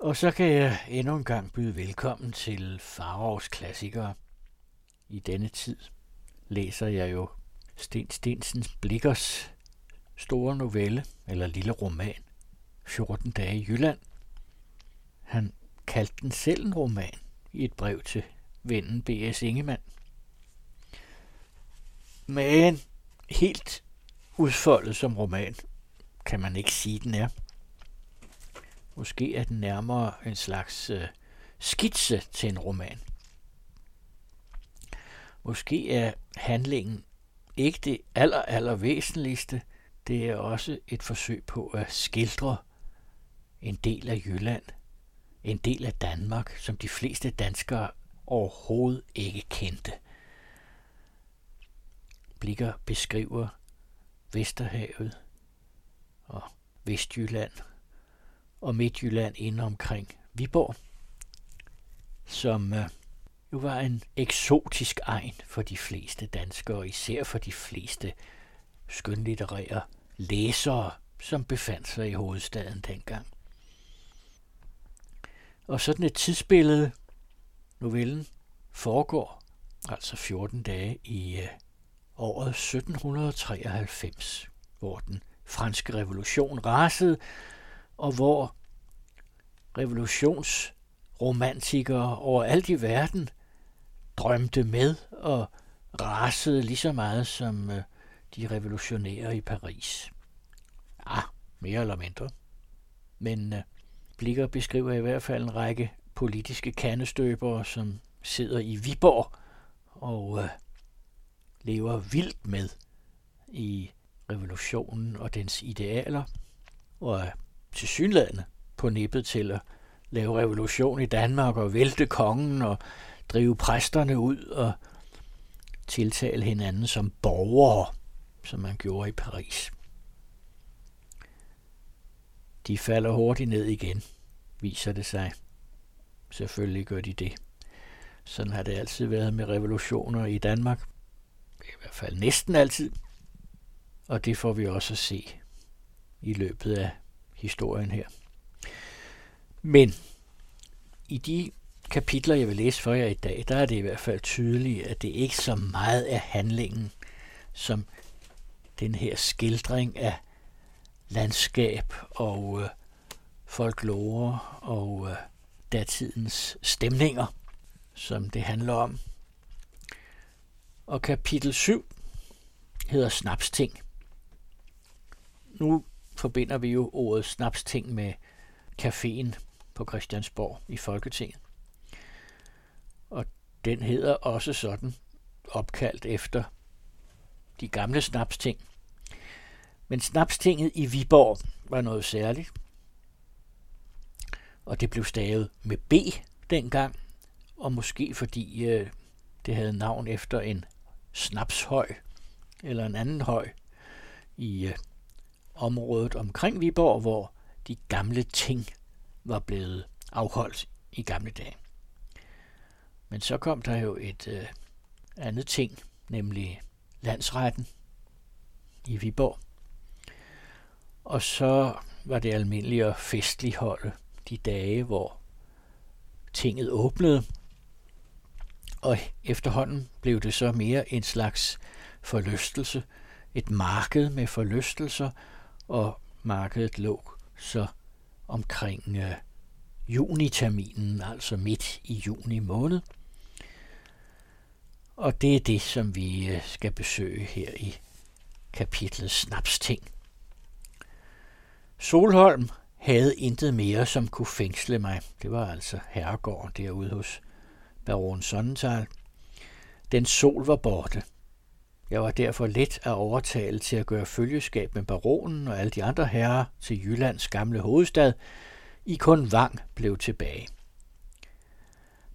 Og så kan jeg endnu en gang byde velkommen til Farovs klassikere. I denne tid læser jeg jo Sten Stensens Blikkers store novelle, eller lille roman, 14 dage i Jylland. Han kaldte den selv en roman i et brev til vennen B.S. Ingemann. Men helt udfoldet som roman kan man ikke sige, den er. Måske er den nærmere en slags øh, skitse til en roman. Måske er handlingen ikke det aller, aller væsentligste. Det er også et forsøg på at skildre en del af Jylland, en del af Danmark, som de fleste danskere overhovedet ikke kendte. Blikker beskriver Vesterhavet og Vestjylland og Midtjylland inde omkring Viborg, som øh, jo var en eksotisk egen for de fleste danskere, især for de fleste skønlitterære læsere, som befandt sig i hovedstaden dengang. Og sådan et tidsbillede, novellen, foregår altså 14 dage i øh, året 1793, hvor den franske revolution rasede, og hvor revolutionsromantikere overalt i verden drømte med og rasede lige så meget som øh, de revolutionære i Paris. Ah, mere eller mindre. Men øh, Blikker beskriver i hvert fald en række politiske kandestøbere, som sidder i Viborg og øh, lever vildt med i revolutionen og dens idealer, og er tilsyneladende på nippet til at lave revolution i Danmark og vælte kongen og drive præsterne ud og tiltale hinanden som borgere, som man gjorde i Paris. De falder hurtigt ned igen, viser det sig. Selvfølgelig gør de det. Sådan har det altid været med revolutioner i Danmark. I hvert fald næsten altid. Og det får vi også at se i løbet af historien her. Men i de kapitler, jeg vil læse for jer i dag, der er det i hvert fald tydeligt, at det ikke så meget er handlingen, som den her skildring af landskab og øh, folklore og øh, datidens stemninger, som det handler om. Og kapitel 7 hedder Snapsting. Nu forbinder vi jo ordet snapsting med caféen på Christiansborg i Folketinget. Og den hedder også sådan, opkaldt efter de gamle snapsting. Men snapstinget i Viborg var noget særligt. Og det blev stavet med B dengang, og måske fordi øh, det havde navn efter en snapshøj eller en anden høj i øh, området omkring Viborg, hvor de gamle ting var blevet afholdt i gamle dage. Men så kom der jo et øh, andet ting, nemlig landsretten i Viborg. Og så var det almindeligt at festligholde de dage, hvor tinget åbnede. Og efterhånden blev det så mere en slags forlystelse, et marked med forlystelser, og markedet lå så omkring øh, juniterminen, altså midt i juni måned. Og det er det, som vi øh, skal besøge her i kapitlet Snapsting. Solholm havde intet mere, som kunne fængsle mig. Det var altså herregården derude hos baron Sonnenthal. Den sol var borte. Jeg var derfor let at overtale til at gøre følgeskab med baronen og alle de andre herrer til Jyllands gamle hovedstad. I kun Vang blev tilbage.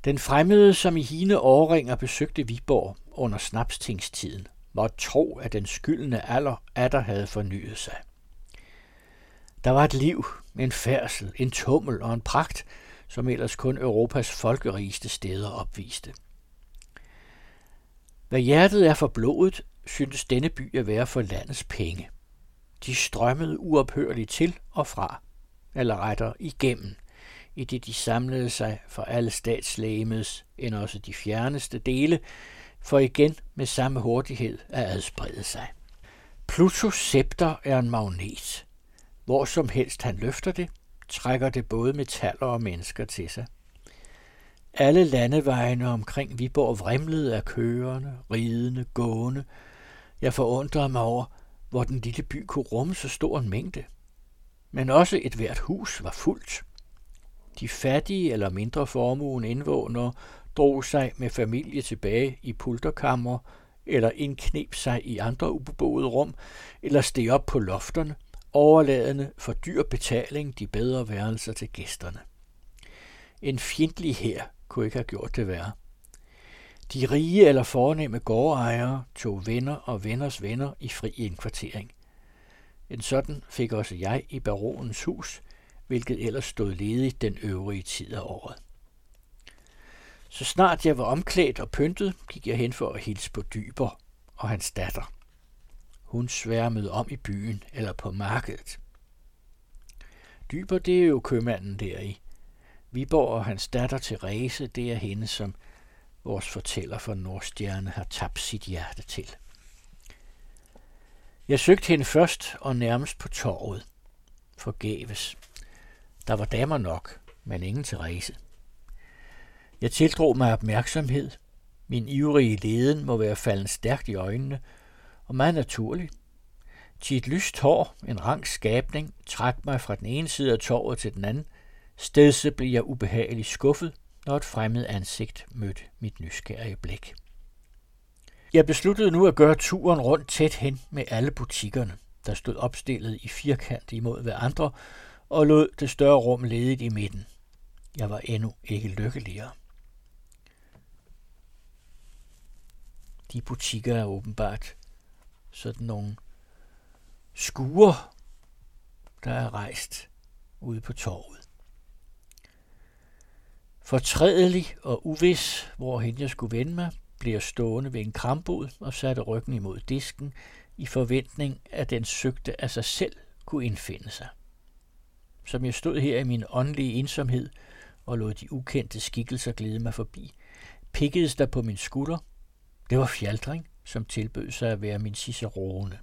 Den fremmede, som i hine årringer besøgte Viborg under snapstingstiden, var tro, at den skyldende alder atter havde fornyet sig. Der var et liv, en færdsel, en tummel og en pragt, som ellers kun Europas folkerigeste steder opviste. Hvad hjertet er for blodet, syntes denne by at være for landets penge. De strømmede uophørligt til og fra, eller retter igennem, i det de samlede sig for alle statslægemets, end også de fjerneste dele, for igen med samme hurtighed at adsprede sig. Plutos scepter er en magnet. Hvor som helst han løfter det, trækker det både metaller og mennesker til sig. Alle landevejene omkring Viborg vrimlede af kørende, ridende, gående. Jeg forundrede mig over, hvor den lille by kunne rumme så stor en mængde. Men også et hvert hus var fuldt. De fattige eller mindre formuen indvånere drog sig med familie tilbage i pulterkammer, eller indknep sig i andre ubeboede rum, eller steg op på lofterne, overladende for dyr betaling de bedre værelser til gæsterne. En fjendtlig her kunne ikke have gjort det værre. De rige eller fornemme gårdejere tog venner og venners venner i fri indkvartering. En sådan fik også jeg i baronens hus, hvilket ellers stod ledigt den øvrige tid af året. Så snart jeg var omklædt og pyntet, gik jeg hen for at hilse på Dyber og hans datter. Hun sværmede om i byen eller på markedet. Dyber, det er jo købmanden der i. Viborg og hans datter Therese, det er hende, som vores fortæller fra Nordstjerne har tabt sit hjerte til. Jeg søgte hende først og nærmest på torvet. Forgæves. Der var damer nok, men ingen Therese. Jeg tildrog mig opmærksomhed. Min ivrige leden må være faldet stærkt i øjnene, og meget naturligt. Til et lyst hår, en rank skabning, trak mig fra den ene side af torvet til den anden. Stedse blev jeg ubehageligt skuffet, når et fremmed ansigt mødte mit nysgerrige blik. Jeg besluttede nu at gøre turen rundt tæt hen med alle butikkerne, der stod opstillet i firkant imod hver andre, og lod det større rum ledigt i midten. Jeg var endnu ikke lykkeligere. De butikker er åbenbart sådan nogle skuer, der er rejst ude på torvet. Fortrædelig og uvis, hvorhen jeg skulle vende mig, blev jeg stående ved en krambod og satte ryggen imod disken i forventning, at den søgte af sig selv kunne indfinde sig. Som jeg stod her i min åndelige ensomhed og lod de ukendte skikkelser glide mig forbi, pikkedes der på min skulder. Det var Fjaldring, som tilbød sig at være min cicerone.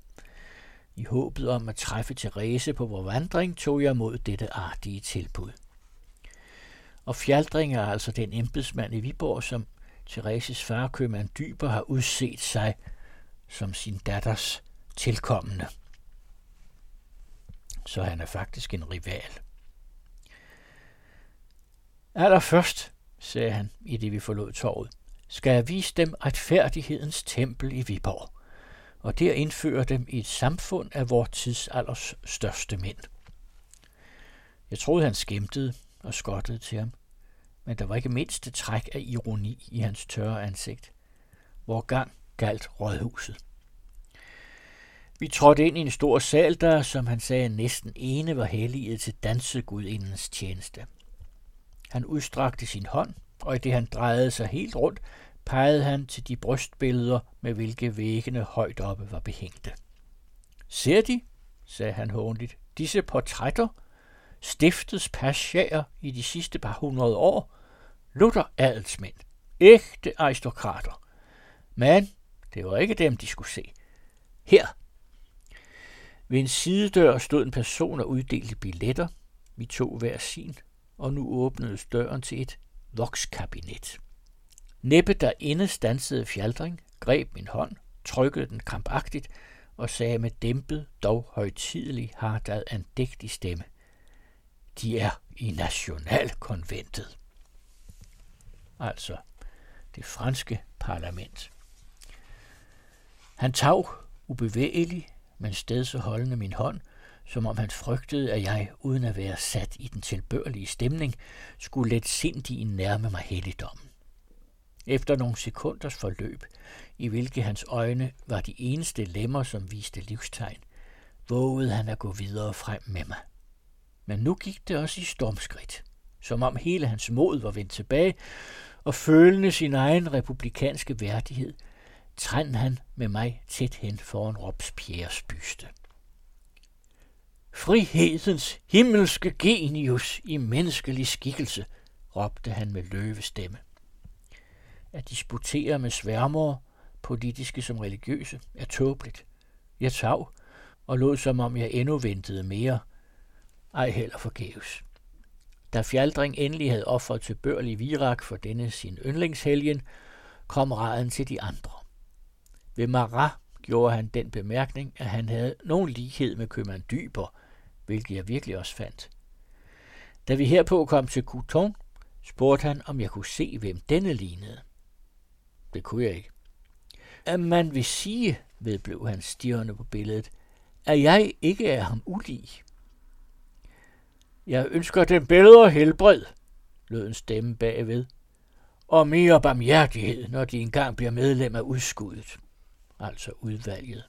I håbet om at træffe Therese på vores vandring, tog jeg mod dette artige tilbud. Og Fjaldring er altså den embedsmand i Viborg, som Thereses far, købmand Dyber, har udset sig som sin datters tilkommende. Så han er faktisk en rival. Allerførst, sagde han, i det vi forlod torvet, skal jeg vise dem retfærdighedens tempel i Viborg, og der indføre dem i et samfund af vores tidsalders største mænd. Jeg troede, han skæmtede og skottede til ham men der var ikke mindste træk af ironi i hans tørre ansigt. Hvor gang galt rådhuset. Vi trådte ind i en stor sal, der, som han sagde, næsten ene var helliget til dansegudindens tjeneste. Han udstrakte sin hånd, og i det han drejede sig helt rundt, pegede han til de brystbilleder, med hvilke væggene højt oppe var behængte. Ser de, sagde han håndligt, disse portrætter – stiftets passager i de sidste par hundrede år, lutter adelsmænd, ægte aristokrater. Men det var ikke dem, de skulle se. Her. Ved en sidedør stod en person og uddelte billetter. Vi tog hver sin, og nu åbnedes døren til et vokskabinet. Næppe derinde stansede fjaldring, greb min hånd, trykkede den krampagtigt og sagde med dæmpet, dog højtidelig, hardad andægtig stemme. De er i nationalkonventet. Altså det franske parlament. Han tav ubevægelig, men stedseholdende holdende min hånd, som om han frygtede, at jeg, uden at være sat i den tilbørlige stemning, skulle let sindig nærme mig helligdommen. Efter nogle sekunders forløb, i hvilke hans øjne var de eneste lemmer, som viste livstegn, vågede han at gå videre frem med mig. Men nu gik det også i stormskridt, som om hele hans mod var vendt tilbage, og følende sin egen republikanske værdighed, træn han med mig tæt hen foran Robespierres byste. Frihedens himmelske genius i menneskelig skikkelse, råbte han med løvestemme. At disputere med sværmere, politiske som religiøse, er tåbeligt. Jeg tav og lod som om jeg endnu ventede mere, ej heller forgæves. Da Fjaldring endelig havde offret til børlig virak for denne sin yndlingshelgen, kom raden til de andre. Ved Marat gjorde han den bemærkning, at han havde nogen lighed med købmand Dyber, hvilket jeg virkelig også fandt. Da vi herpå kom til Couton, spurgte han, om jeg kunne se, hvem denne lignede. Det kunne jeg ikke. At man vil sige, vedblev han stirrende på billedet, at jeg ikke er ham ulig. Jeg ønsker den bedre helbred, lød en stemme bagved, og mere barmhjertighed, når de engang bliver medlem af udskuddet, altså udvalget.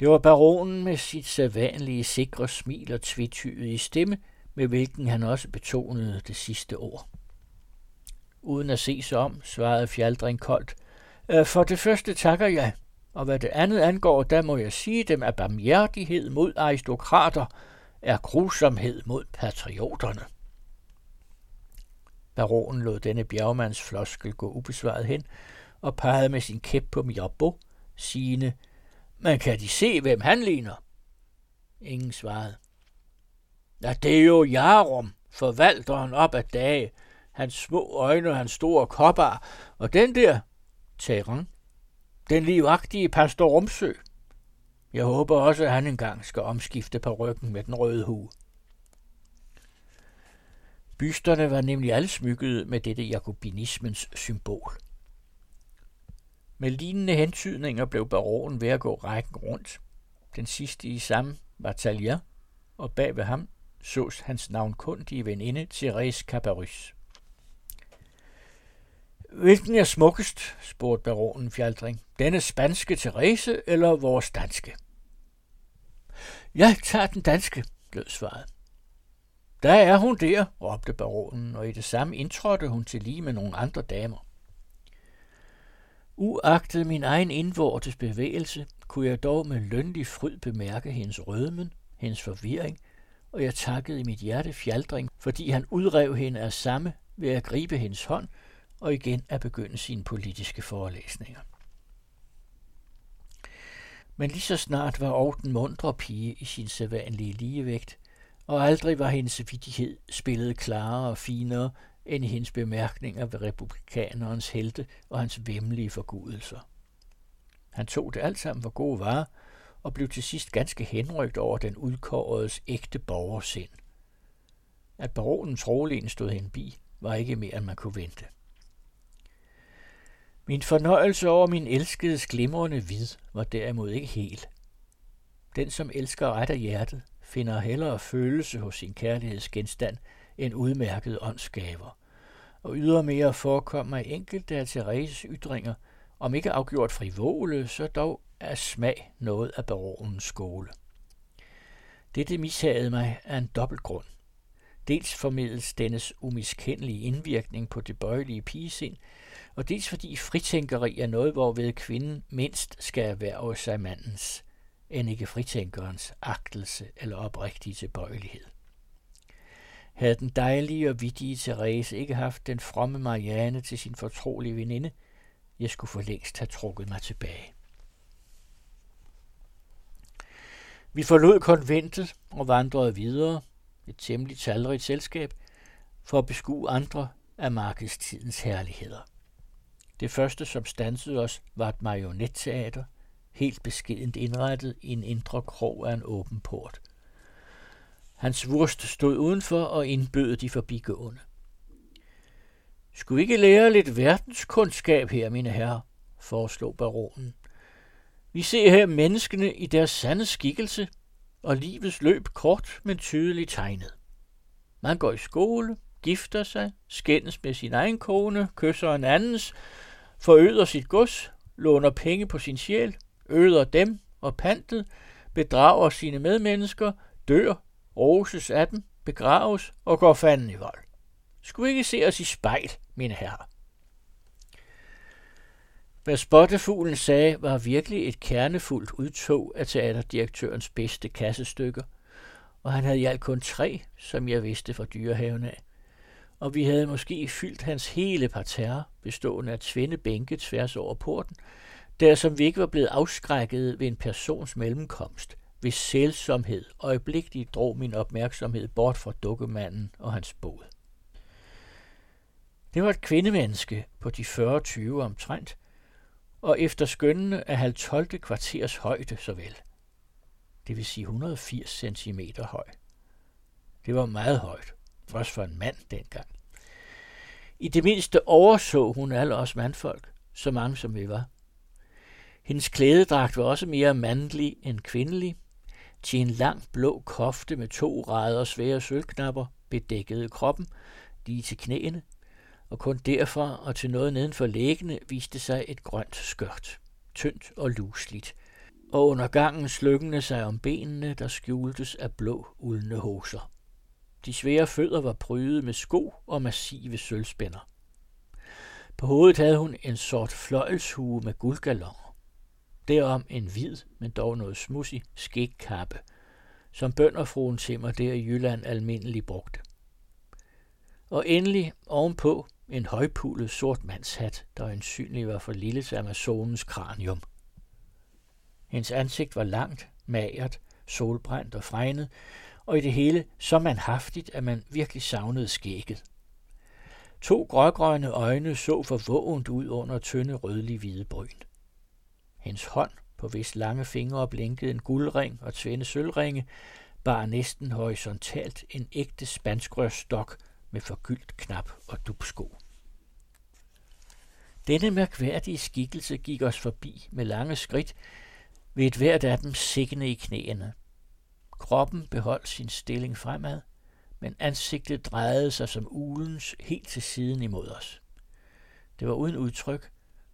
Det var baronen med sit sædvanlige sikre smil og tvetydige stemme, med hvilken han også betonede det sidste ord. Uden at se sig om, svarede Fjaldring koldt. Øh, for det første takker jeg, og hvad det andet angår, der må jeg sige dem, af barmhjertighed mod aristokrater er grusomhed mod patrioterne. Baronen lod denne bjergmands floskel gå ubesvaret hen og pegede med sin kæp på Mirabeau, sigende, man kan de se, hvem han ligner? Ingen svarede. Ja, det er jo Jarum, forvalteren op ad dage, hans små øjne og hans store kopper, og den der, Terran, den livagtige pastor Rumsø. Jeg håber også, at han engang skal omskifte på ryggen med den røde hue. Bysterne var nemlig alle smykket med dette jakobinismens symbol. Med lignende hentydninger blev baronen ved at gå rækken rundt. Den sidste i samme var Talia, og bag ved ham sås hans navnkundige veninde Therese Cabarrus. Hvilken er smukkest, spurgte baronen Fjaldring. Denne spanske Therese eller vores danske? Jeg tager den danske, lød svaret. Der er hun der, råbte baronen, og i det samme indtrådte hun til lige med nogle andre damer. Uagtet min egen indvortes bevægelse, kunne jeg dog med lønlig fryd bemærke hendes rødmen, hendes forvirring, og jeg takkede i mit hjerte fjaldring, fordi han udrev hende af samme ved at gribe hendes hånd og igen at begynde sine politiske forelæsninger. Men lige så snart var Aarhus den mundre pige i sin sædvanlige ligevægt, og aldrig var hendes vidighed spillet klarere og finere end i hendes bemærkninger ved republikanerens helte og hans vemmelige forgudelser. Han tog det alt sammen for gode varer, og blev til sidst ganske henrygt over den udkåredes ægte borgersind. At baronen trolig stod hen bi, var ikke mere, end man kunne vente. Min fornøjelse over min elskedes glimrende vid var derimod ikke helt. Den, som elsker ret af hjertet, finder hellere følelse hos sin kærlighedsgenstand end udmærket åndsgaver, og ydermere forekommer mig enkelte af Thereses ytringer, om ikke afgjort frivole, så dog er smag noget af baronens skole. Dette mishagede mig af en dobbelt grund. Dels formidles dennes umiskendelige indvirkning på det bøjelige pigesind, og dels fordi fritænkeri er noget, hvorved kvinden mindst skal erhverve sig mandens, end ikke fritænkerens agtelse eller oprigtige tilbøjelighed. Havde den dejlige og vittige Therese ikke haft den fromme Marianne til sin fortrolige veninde, jeg skulle for længst have trukket mig tilbage. Vi forlod konventet og vandrede videre, et temmelig talrigt selskab, for at beskue andre af markedstidens herligheder. Det første, som stansede os, var et marionetteater, helt beskedent indrettet i en indre krog af en åben port. Hans vurst stod udenfor og indbød de forbigående. Skulle vi ikke lære lidt verdenskundskab her, mine herrer, foreslog baronen. Vi ser her menneskene i deres sande skikkelse, og livets løb kort, men tydeligt tegnet. Man går i skole, gifter sig, skændes med sin egen kone, kysser en andens, forøder sit gods, låner penge på sin sjæl, øder dem og pantet, bedrager sine medmennesker, dør, roses af dem, begraves og går fanden i vold. Skulle ikke se os i spejl, mine herrer? Hvad spottefuglen sagde, var virkelig et kernefuldt udtog af teaterdirektørens bedste kassestykker, og han havde i alt kun tre, som jeg vidste fra dyrehaven af. Og vi havde måske fyldt hans hele parterre, bestående af tvinde bænke tværs over porten, der som vi ikke var blevet afskrækket ved en persons mellemkomst, hvis selvsomhed øjeblikkeligt drog min opmærksomhed bort fra dukkemanden og hans båd. Det var et kvindemenneske på de 40-20 omtrent, og efter skønnene af halv 12. kvarters højde såvel. Det vil sige 180 cm høj. Det var meget højt, også for en mand dengang. I det mindste overså hun alle os mandfolk, så mange som vi var. Hendes klædedragt var også mere mandlig end kvindelig, til en lang blå kofte med to rader svære sølvknapper bedækkede kroppen lige til knæene, og kun derfor og til noget nedenfor læggende læggene viste sig et grønt skørt, tyndt og lusligt, og under gangen slykkende sig om benene, der skjultes af blå uldne hoser. De svære fødder var prydet med sko og massive sølvspænder. På hovedet havde hun en sort fløjelshue med guldgalonger. Derom en hvid, men dog noget smudsig skægkappe, som bønderfruen Simmer der i Jylland almindelig brugte. Og endelig ovenpå en højpulet sort mandshat, der øjensynlig var for lille til Amazonens kranium. Hendes ansigt var langt, magert, solbrændt og fregnet, og i det hele så manhaftigt, at man virkelig savnede skægget. To grågrønne øjne så forvågent ud under tynde rødlig-hvide bryn. Hendes hånd, på hvis lange fingre blinkede en guldring og tvinde sølvringe, bar næsten horisontalt en ægte spanskrørstok med forgyldt knap og dubsko. Denne mærkværdige skikkelse gik os forbi med lange skridt, ved et hvert af dem sikkende i knæene. Kroppen beholdt sin stilling fremad, men ansigtet drejede sig som ulens helt til siden imod os. Det var uden udtryk,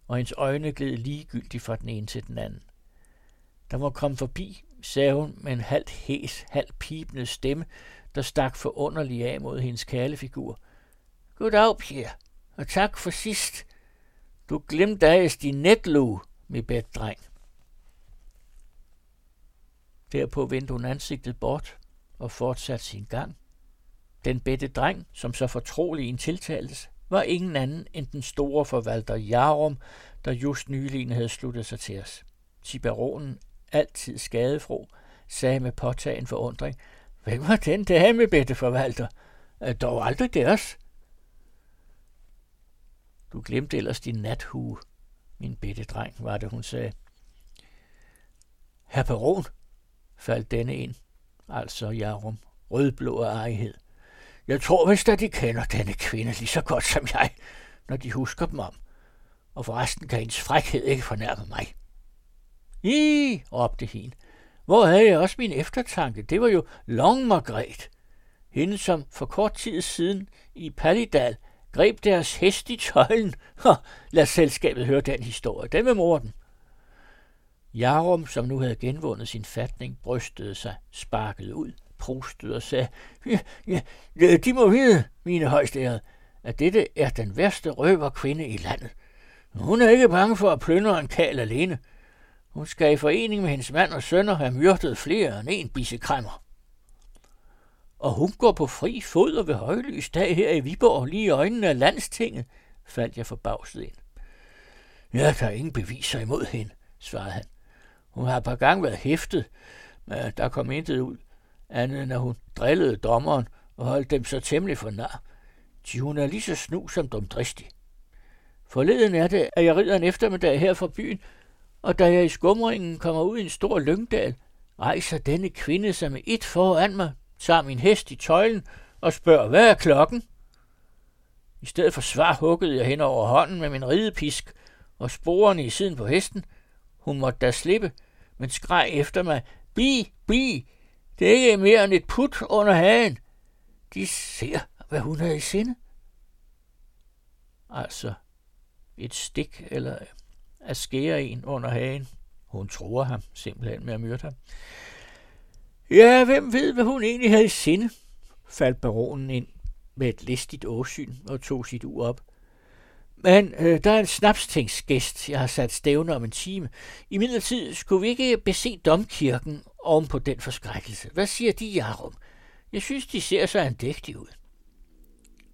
og hendes øjne gled ligegyldigt fra den ene til den anden. Der må komme forbi, sagde hun med en halvt hæs, halvt pipende stemme, der stak forunderlig af mod hendes kærlefigur. Goddag, Pierre, og tak for sidst. Du glemte af din netlue, mit bedt dreng. Derpå vendte hun ansigtet bort og fortsatte sin gang. Den bedte dreng, som så fortrolig en tiltaltes, var ingen anden end den store forvalter Jarum, der just nylig havde sluttet sig til os. Tiberonen, altid skadefro, sagde med påtagen forundring, Hvem var den dame, bedte forvalter? Er dog aldrig deres. Du glemte ellers din nathue, min bedte dreng, var det, hun sagde. Herr Baron, faldt denne ind, altså Jarum, rødblå af ejhed. Jeg tror vist, at de kender denne kvinde lige så godt som jeg, når de husker dem om. Og forresten kan hendes frækhed ikke fornærme mig. I, råbte hende. Hvor havde jeg også min eftertanke? Det var jo Long Margret. Hende, som for kort tid siden i Palidal greb deres hest i tøjlen. Lad selskabet høre den historie. Den med Morten. Jarum, som nu havde genvundet sin fatning, brystede sig, sparkede ud, prustede og sagde, ja, ja, de må vide, mine højstærede, at dette er den værste røverkvinde i landet. Hun er ikke bange for at plyndre en kal alene. Hun skal i forening med hendes mand og sønner have myrdet flere end en bisekræmmer. Og hun går på fri fod og ved højlys dag her i Viborg, lige i øjnene af landstinget, faldt jeg forbavset ind. Ja, der er ingen beviser imod hende, svarede han. Hun har et par gange været hæftet, men der kom intet ud, andet end at hun drillede dommeren og holdt dem så temmelig for nar. De hun er lige så snu som dumdristig. Forleden er det, at jeg rider en eftermiddag her fra byen, og da jeg i skumringen kommer ud i en stor lyngdal, rejser denne kvinde sig med et foran mig, tager min hest i tøjlen og spørger, hvad er klokken? I stedet for svar huggede jeg hen over hånden med min ridepisk og sporene i siden på hesten. Hun måtte da slippe, men skreg efter mig, bi, bi, det er ikke mere end et put under hagen. De ser, hvad hun havde i sinde. Altså, et stik eller at skære en under hagen. Hun tror ham simpelthen med at myrde ham. Ja, hvem ved, hvad hun egentlig havde i sinde, faldt baronen ind med et listigt åsyn og tog sit ur op. Men øh, der er en snapstingsgæst, jeg har sat stævne om en time. I midlertid skulle vi ikke bese domkirken oven på den forskrækkelse. Hvad siger de, Jarum? Jeg synes, de ser så andægtige ud.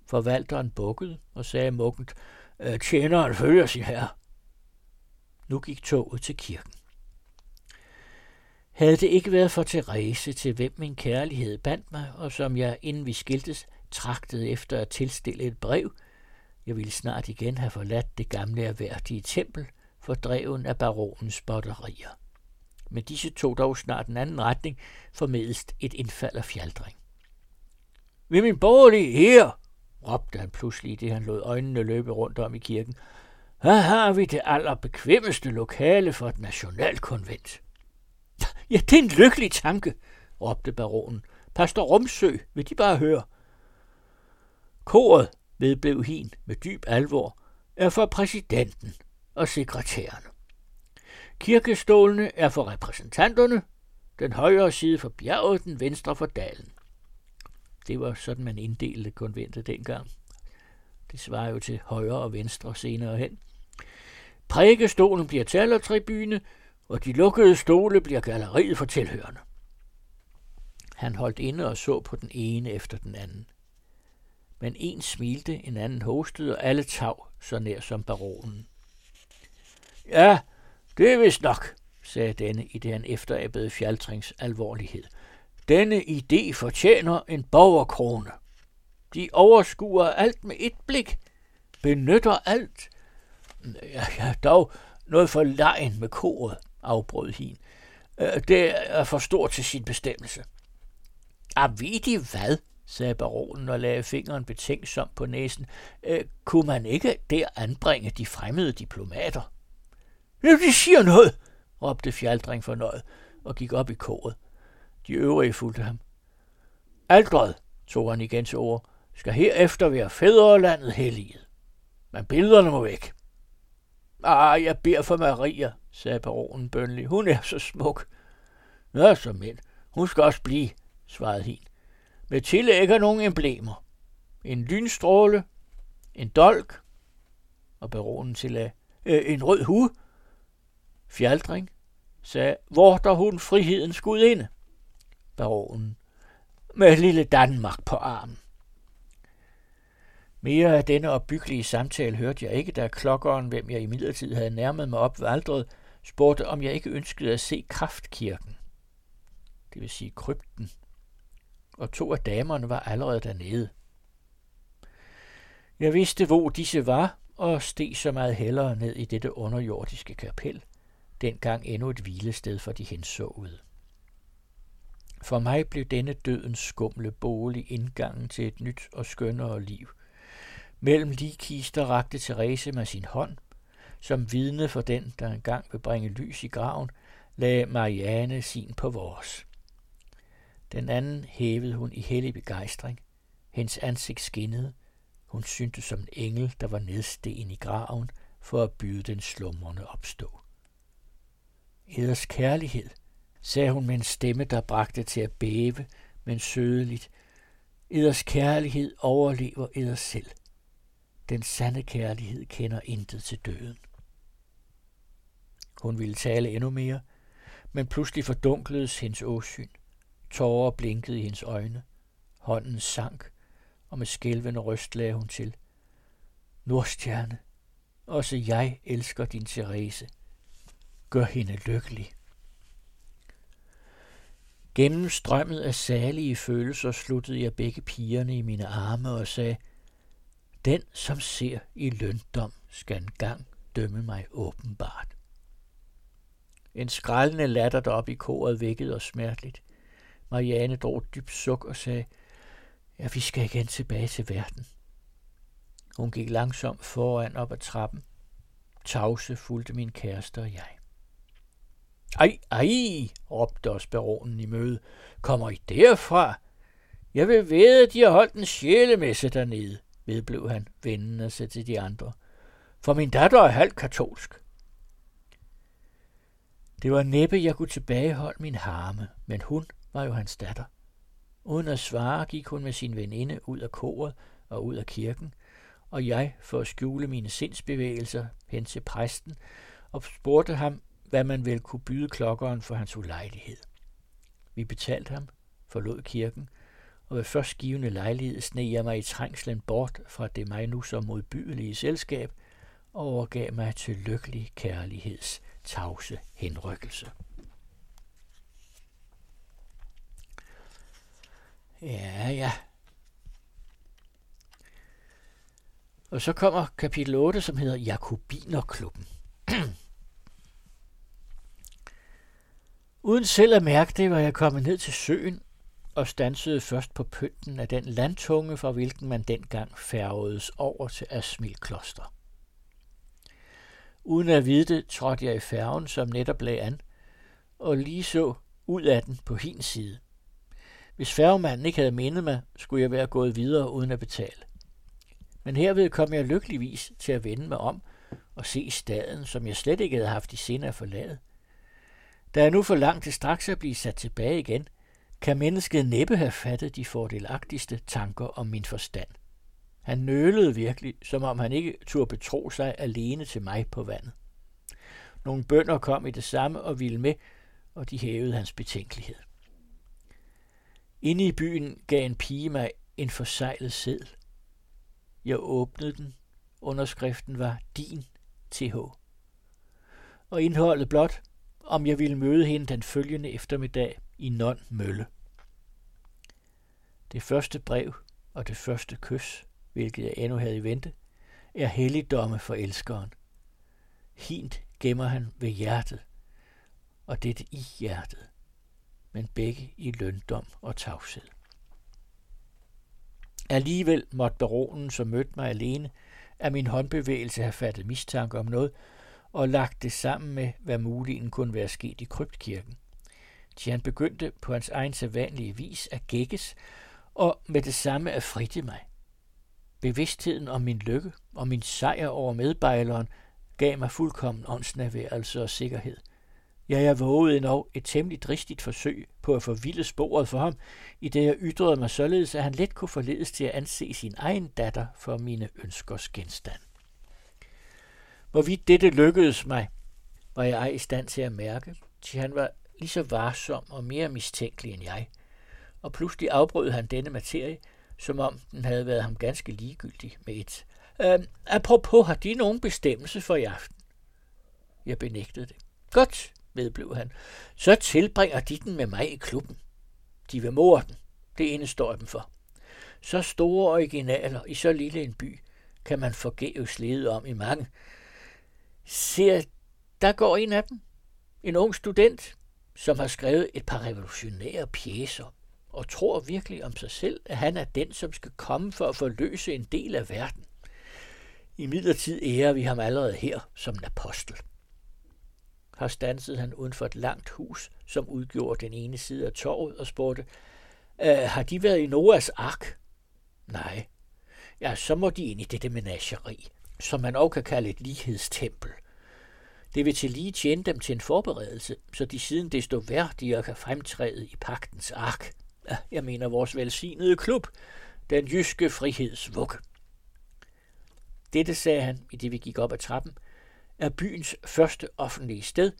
Forvalteren bukkede og sagde muggent, øh, tjeneren følger sin herre. Nu gik toget til kirken. Havde det ikke været for Therese, til hvem min kærlighed bandt mig, og som jeg, inden vi skiltes, tragtede efter at tilstille et brev, jeg ville snart igen have forladt det gamle erhverdige tempel, fordreven af baronens botterier. Men disse tog dog snart en anden retning, formedelst et indfald af fjaldring. Ved min bolig her, råbte han pludselig, det han lod øjnene løbe rundt om i kirken. Her har vi det allerbekvemmeste lokale for et nationalkonvent. Ja, det er en lykkelig tanke, råbte baronen. Pastor Rumsø, vil de bare høre. Koret, vedblev hin med dyb alvor, er for præsidenten og sekretærerne. Kirkestolene er for repræsentanterne, den højre side for bjerget, den venstre for dalen. Det var sådan, man inddelte konventet dengang. Det svarer jo til højre og venstre senere hen. Prædikestolen bliver talertribune, og de lukkede stole bliver galleriet for tilhørende. Han holdt inde og så på den ene efter den anden. Men en smilte, en anden hostede, og alle tav så nær som baronen. Ja, det er vist nok, sagde denne i det han fjaltrings alvorlighed. Denne idé fortjener en borgerkrone. De overskuer alt med et blik, benytter alt. Ja, ja, dog noget for lejen med koret, afbrød hin. Øh, det er for stort til sin bestemmelse. Er vi de hvad? Sagde baronen og lagde fingeren betænksom på næsen. Øh, kunne man ikke der anbringe de fremmede diplomater? Ja, de siger noget, råbte Fjaldring fornøjet og gik op i koret. De øvrige fulgte ham. Aldred, tog han igen til ord, skal herefter være fædrelandet helliget. Men billederne må væk. Ah, jeg beder for Maria, sagde baronen bønlig. Hun er så smuk. Nå, så mænd. Hun skal også blive, svarede hin. Med tillæg af nogle emblemer. En lynstråle, en dolk, og baronen til øh, øh en rød hue. Fjaldring sagde, hvor der hun frihedens gudinde baronen, med lille Danmark på armen. Mere af denne opbyggelige samtale hørte jeg ikke, da klokkeren, hvem jeg i midlertid havde nærmet mig op valdret, spurgte, om jeg ikke ønskede at se kraftkirken, det vil sige krypten, og to af damerne var allerede dernede. Jeg vidste, hvor disse var, og steg så meget hellere ned i dette underjordiske kapel, dengang endnu et hvilested for de hensåede. For mig blev denne dødens skumle bolig indgangen til et nyt og skønnere liv. Mellem ligkister rakte Therese med sin hånd, som vidne for den, der engang vil bringe lys i graven, lagde Marianne sin på vores. Den anden hævede hun i hellig begejstring. Hendes ansigt skinnede. Hun syntes som en engel, der var nedsten i graven, for at byde den slumrende opstå. Eders kærlighed – sagde hun med en stemme, der bragte til at bæve, men sødeligt. Eders kærlighed overlever eder selv. Den sande kærlighed kender intet til døden. Hun ville tale endnu mere, men pludselig fordunkledes hendes åsyn. Tårer blinkede i hendes øjne. Hånden sank, og med skælvende røst lagde hun til. Nordstjerne, også jeg elsker din Therese. Gør hende lykkelig. Gennem strømmet af salige følelser sluttede jeg begge pigerne i mine arme og sagde, den, som ser i løndom, skal engang dømme mig åbenbart. En skrællende latter derop i koret vækkede os smerteligt. Marianne drog dybt suk og sagde, ja, vi skal igen tilbage til verden. Hun gik langsomt foran op ad trappen. Tavse fulgte min kæreste og jeg. Ej, ej, råbte os baronen i møde. Kommer I derfra? Jeg vil vide, at de har holdt en sjælemesse dernede, vedblev han, vendende sig til de andre. For min datter er halvt katolsk. Det var næppe, jeg kunne tilbageholde min harme, men hun var jo hans datter. Uden at svare gik hun med sin veninde ud af koret og ud af kirken, og jeg, for at skjule mine sindsbevægelser, hen til præsten og spurgte ham, hvad man vel kunne byde klokkeren for hans ulejlighed. Vi betalte ham, forlod kirken, og ved først givende lejlighed sneg jeg mig i trængslen bort fra det mig nu så modbydelige selskab, og overgav mig til lykkelig kærligheds tavse henrykkelse. Ja, ja. Og så kommer kapitel 8, som hedder Jakobinerklubben. Uden selv at mærke det, var jeg kommet ned til søen og stansede først på pynten af den landtunge, fra hvilken man dengang færgedes over til Asmil Kloster. Uden at vide det, trådte jeg i færgen, som netop lagde an, og lige så ud af den på hin side. Hvis færgemanden ikke havde mindet mig, skulle jeg være gået videre uden at betale. Men herved kom jeg lykkeligvis til at vende mig om og se staden, som jeg slet ikke havde haft i sinde at forlade. Da jeg nu for langt til straks at blive sat tilbage igen, kan mennesket næppe have fattet de fordelagtigste tanker om min forstand. Han nølede virkelig, som om han ikke turde betro sig alene til mig på vandet. Nogle bønder kom i det samme og ville med, og de hævede hans betænkelighed. Inde i byen gav en pige mig en forsejlet seddel. Jeg åbnede den. Underskriften var din TH. Og indholdet blot, om jeg ville møde hende den følgende eftermiddag i Non Mølle. Det første brev og det første kys, hvilket jeg endnu havde i vente, er helligdomme for elskeren. Hint gemmer han ved hjertet, og dette i hjertet, men begge i løndom og tavshed. Alligevel måtte baronen, som mødte mig alene, af min håndbevægelse have fattet mistanke om noget, og lagt det sammen med, hvad muligheden kunne være sket i kryptkirken. Til han begyndte på hans egen sædvanlige vis at gækkes, og med det samme at fritte mig. Bevidstheden om min lykke og min sejr over medbejleren gav mig fuldkommen åndsnærværelse og sikkerhed. Ja, jeg vågede endnu et temmelig dristigt forsøg på at forvilde sporet for ham, i det jeg ytrede mig således, at han let kunne forledes til at anse sin egen datter for mine ønskers genstand. Hvorvidt dette lykkedes mig, var jeg ej i stand til at mærke, til han var lige så varsom og mere mistænkelig end jeg, og pludselig afbrød han denne materie, som om den havde været ham ganske ligegyldig med et. Øh, apropos, har de nogen bestemmelse for i aften? Jeg benægtede det. Godt, vedblev han. Så tilbringer de den med mig i klubben. De vil mor den. Det ene står dem for. Så store originaler i så lille en by kan man forgæves lede om i mange. Ser, der går en af dem. En ung student, som har skrevet et par revolutionære pjæser og tror virkelig om sig selv, at han er den, som skal komme for at forløse en del af verden. I midlertid ærer vi ham allerede her som en apostel. Her stansede han uden for et langt hus, som udgjorde den ene side af torvet, og spurgte, øh, har de været i Noahs ark? Nej. Ja, så må de ind i dette menageri, som man også kan kalde et lighedstempel. Det vil til lige tjene dem til en forberedelse, så de siden desto værdigere kan fremtræde i pagtens ark jeg mener vores velsignede klub, den jyske frihedsvug. Dette, sagde han, i det vi gik op ad trappen, er byens første offentlige sted,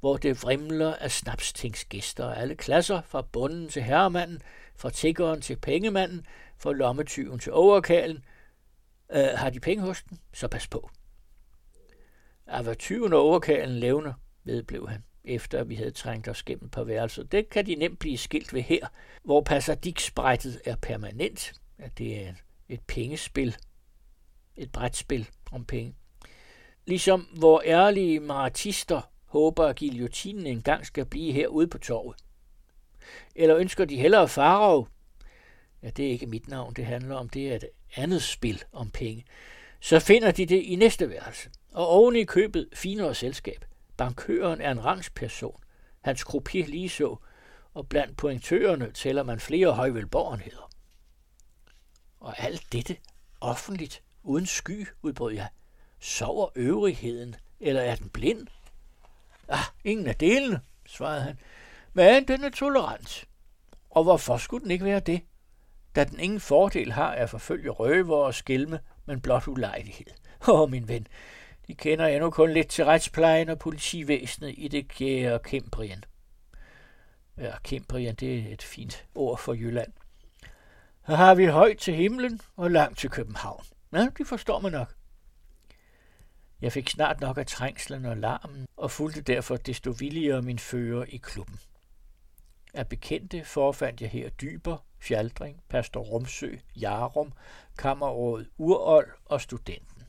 hvor det vrimler af snapstingsgæster af alle klasser, fra bunden til herremanden, fra tiggeren til pengemanden, fra lommetyven til overkalen. Øh, har de penge hos den, så pas på. Af hvad tyven og overkalen levner, vedblev han efter vi havde trængt os gennem på værelser. Det kan de nemt blive skilt ved her, hvor passadiksprættet er permanent. At det er et pengespil. Et brætspil om penge. Ligesom hvor ærlige maratister håber, at guillotinen engang skal blive herude på torvet. Eller ønsker de hellere farov? Ja, det er ikke mit navn, det handler om. Det er et andet spil om penge. Så finder de det i næste værelse. Og oven i købet finere selskab. Bankøren er en rangsperson. Hans lige så. og blandt pointørerne tæller man flere højvelborgenheder. Og alt dette offentligt, uden sky, udbrød jeg. Sover øvrigheden, eller er den blind? Ah, ingen af delene, svarede han. Men den er tolerant. Og hvorfor skulle den ikke være det? Da den ingen fordel har at forfølge røver og skilme men blot ulejlighed. Åh, oh, min ven, de kender endnu kun lidt til retsplejen og politivæsenet i det kære Kembrien. Ja, Kembrien, det er et fint ord for Jylland. Her har vi højt til himlen og langt til København. Ja, det forstår man nok. Jeg fik snart nok af trængslen og larmen, og fulgte derfor desto villigere min fører i klubben. Af bekendte forfandt jeg her Dyber, Fjaldring, Pastor Rumsø, Jarum, Kammerrådet Urold og Studenten.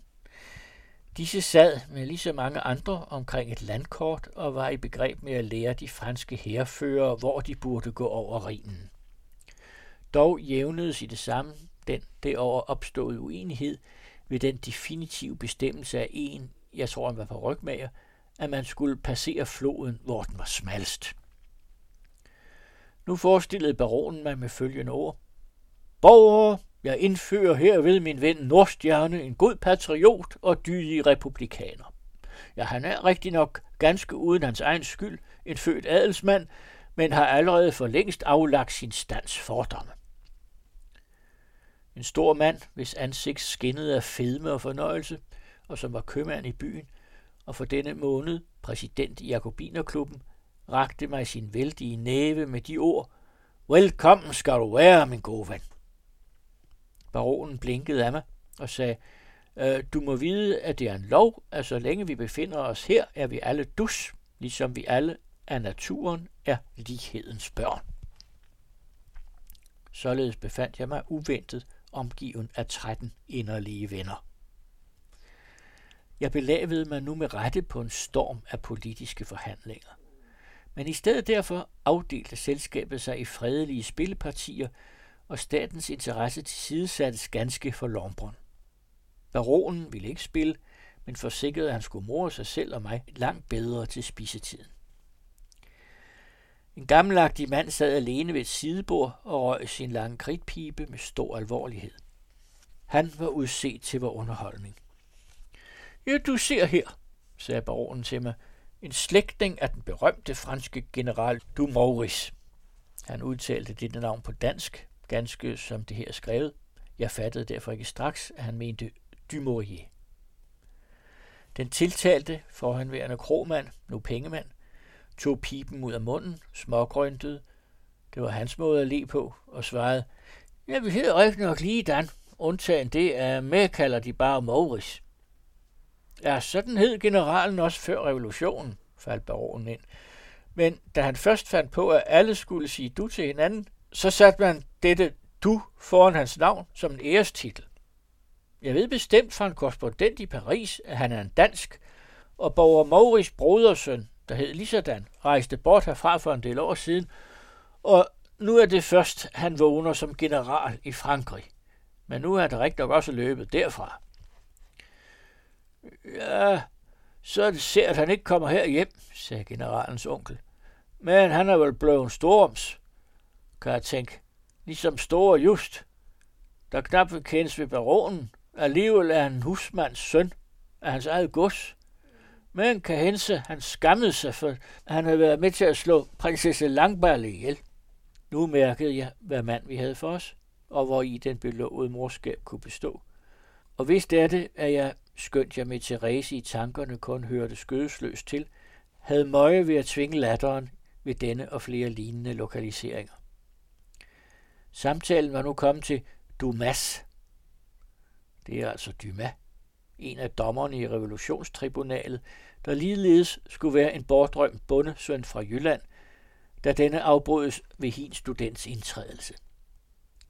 Disse sad med lige så mange andre omkring et landkort og var i begreb med at lære de franske herrefører, hvor de burde gå over Rhinen. Dog jævnedes i det samme den derover opståede uenighed ved den definitive bestemmelse af en, jeg tror han var på rygmager, at man skulle passere floden, hvor den var smalst. Nu forestillede baronen mig med følgende ord. Borgere, jeg indfører herved min ven Nordstjerne, en god patriot og dydig republikaner. Ja, han er rigtig nok ganske uden hans egen skyld en født adelsmand, men har allerede for længst aflagt sin stands fordomme. En stor mand, hvis ansigt skinnede af fedme og fornøjelse, og som var købmand i byen, og for denne måned præsident i Jakobinerklubben, rakte mig sin vældige næve med de ord, Velkommen skal du være, min gode ven. Baronen blinkede af mig og sagde, øh, du må vide, at det er en lov, at så længe vi befinder os her, er vi alle dus, ligesom vi alle af naturen er lighedens børn. Således befandt jeg mig uventet omgiven af 13 inderlige venner. Jeg belavede mig nu med rette på en storm af politiske forhandlinger. Men i stedet derfor afdelte selskabet sig i fredelige spillepartier, og statens interesse tilsidesattes ganske for Lombrun. Baronen ville ikke spille, men forsikrede, at han skulle more sig selv og mig langt bedre til spisetiden. En gammelagtig mand sad alene ved et sidebord og røg sin lange kridtpibe med stor alvorlighed. Han var udset til vor underholdning. Ja, du ser her, sagde baronen til mig, en slægtning af den berømte franske general Dumouris. Han udtalte dette navn på dansk, ganske som det her er skrevet. Jeg fattede derfor ikke straks, at han mente Dumouriez. Den tiltalte forhenværende kromand, nu pengemand, tog pipen ud af munden, smågrøntede, det var hans måde at le på, og svarede, ja, vi hedder rigtig nok lige Dan, undtagen det, at med kalder de bare Maurice. Ja, sådan hed generalen også før revolutionen, faldt baronen ind. Men da han først fandt på, at alle skulle sige du til hinanden, så satte man dette du foran hans navn som en ærestitel. Jeg ved bestemt fra en korrespondent i Paris, at han er en dansk, og borger Maurits brodersøn, der hed Lisadan, rejste bort herfra for en del år siden, og nu er det først, han vågner som general i Frankrig. Men nu er det rigtig nok også løbet derfra. Ja, så er det ser, at han ikke kommer her hjem, sagde generalens onkel. Men han er vel blevet storms, kan jeg tænke. Ligesom store just, der knap vil kendes ved baronen. Alligevel er han husmands søn af hans eget gods. Men kan hense, han skammede sig, for han havde været med til at slå prinsesse Langballe ihjel. Nu mærkede jeg, hvad mand vi havde for os, og hvor i den belovede morskab kunne bestå. Og hvis det er det, at jeg, skønt jeg med Therese i tankerne kun hørte skødesløst til, havde møje ved at tvinge latteren ved denne og flere lignende lokaliseringer. Samtalen var nu kommet til Dumas. Det er altså Dumas en af dommerne i revolutionstribunalet, der ligeledes skulle være en bortrømt bondesøn fra Jylland, da denne afbrydes ved hin students indtrædelse.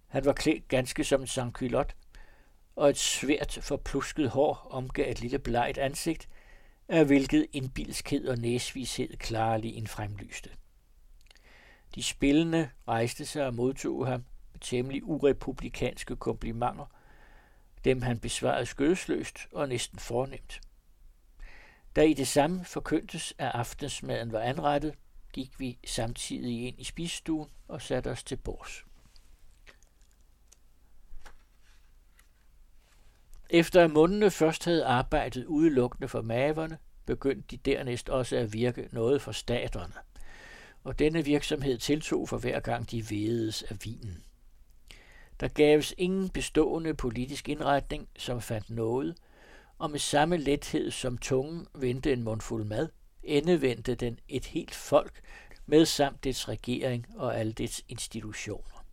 Han var klædt ganske som en sangkylot, og et svært forplusket hår omgav et lille blegt ansigt, af hvilket indbilskhed og næsvished klarlig indfremlyste. De spillende rejste sig og modtog ham med temmelig urepublikanske komplimenter – dem han besvarede skødesløst og næsten fornemt. Da i det samme forkyndtes, at aftensmaden var anrettet, gik vi samtidig ind i spisestuen og satte os til bords. Efter at mundene først havde arbejdet udelukkende for maverne, begyndte de dernæst også at virke noget for staterne, og denne virksomhed tiltog for hver gang de vedes af vinen. Der gaves ingen bestående politisk indretning, som fandt noget, og med samme lethed som tungen vendte en mundfuld mad, endevendte den et helt folk med samt dets regering og alle dets institutioner.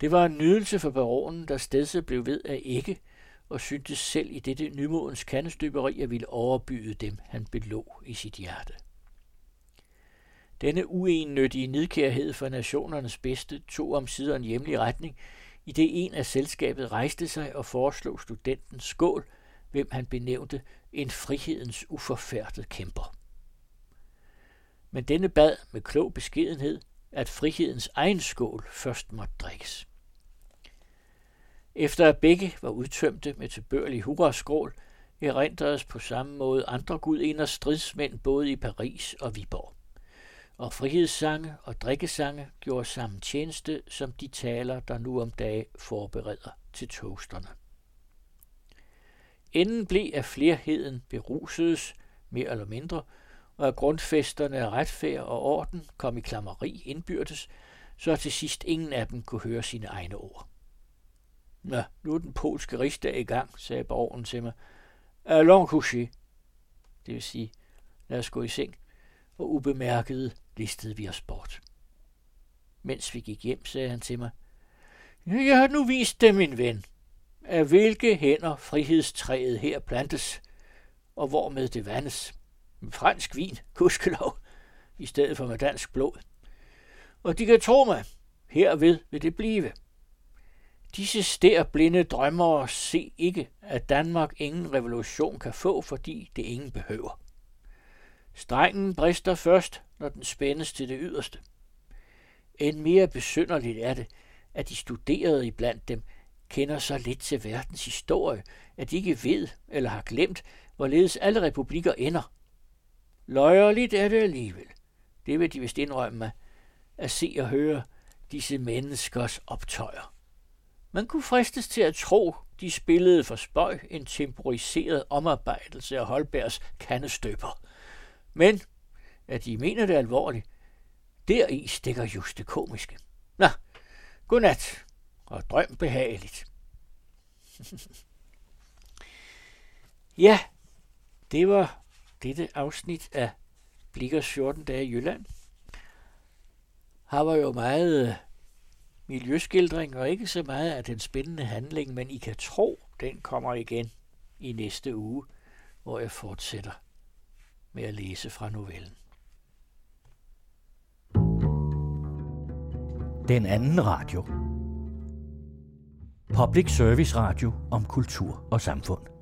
Det var en nydelse for baronen, der stedse blev ved at ikke, og syntes selv i dette nymodens kandestøberi at ville overbyde dem, han belå i sit hjerte. Denne uennyttige nidkærhed for nationernes bedste tog om sider en hjemlig retning, i det en af selskabet rejste sig og foreslog studenten skål, hvem han benævnte en frihedens uforfærdet kæmper. Men denne bad med klog beskedenhed, at frihedens egen skål først måtte drikkes. Efter at begge var udtømte med tilbørlig hurraskrål, erindredes på samme måde andre gudinders stridsmænd både i Paris og Viborg. Og frihedssange og drikkesange gjorde samme tjeneste, som de taler, der nu om dage forbereder til toasterne. Enden blev af flerheden berusedes, mere eller mindre, og at grundfesterne af retfærd og orden kom i klammeri indbyrdes, så til sidst ingen af dem kunne høre sine egne ord. Nå, nu er den polske rigsdag i gang, sagde borgen til mig. Allons coucher. Det vil sige, lad os gå i seng, og ubemærket listede vi os bort. Mens vi gik hjem, sagde han til mig, jeg har nu vist dem, min ven, af hvilke hænder frihedstræet her plantes, og hvormed det vandes. Med fransk vin, gudskelov, i stedet for med dansk blod. Og de kan tro mig, herved vil det blive. Disse stær blinde drømmere se ikke, at Danmark ingen revolution kan få, fordi det ingen behøver. Strengen brister først, når den spændes til det yderste. End mere besynderligt er det, at de studerede iblandt dem kender så lidt til verdens historie, at de ikke ved eller har glemt, hvorledes alle republikker ender. Løjerligt er det alligevel. Det vil de vist indrømme mig, at se og høre disse menneskers optøjer. Man kunne fristes til at tro, de spillede for spøj en temporiseret omarbejdelse af Holbergs kandestøber. Men, at de mener det alvorligt, deri stikker just det komiske. Nå, godnat og drøm behageligt. ja, det var dette afsnit af Blikkers 14 dage i Jylland. Her var jo meget øh, miljøskildring og ikke så meget af den spændende handling, men I kan tro, den kommer igen i næste uge, hvor jeg fortsætter med at læse fra novellen. Den anden radio. Public Service Radio om kultur og samfund.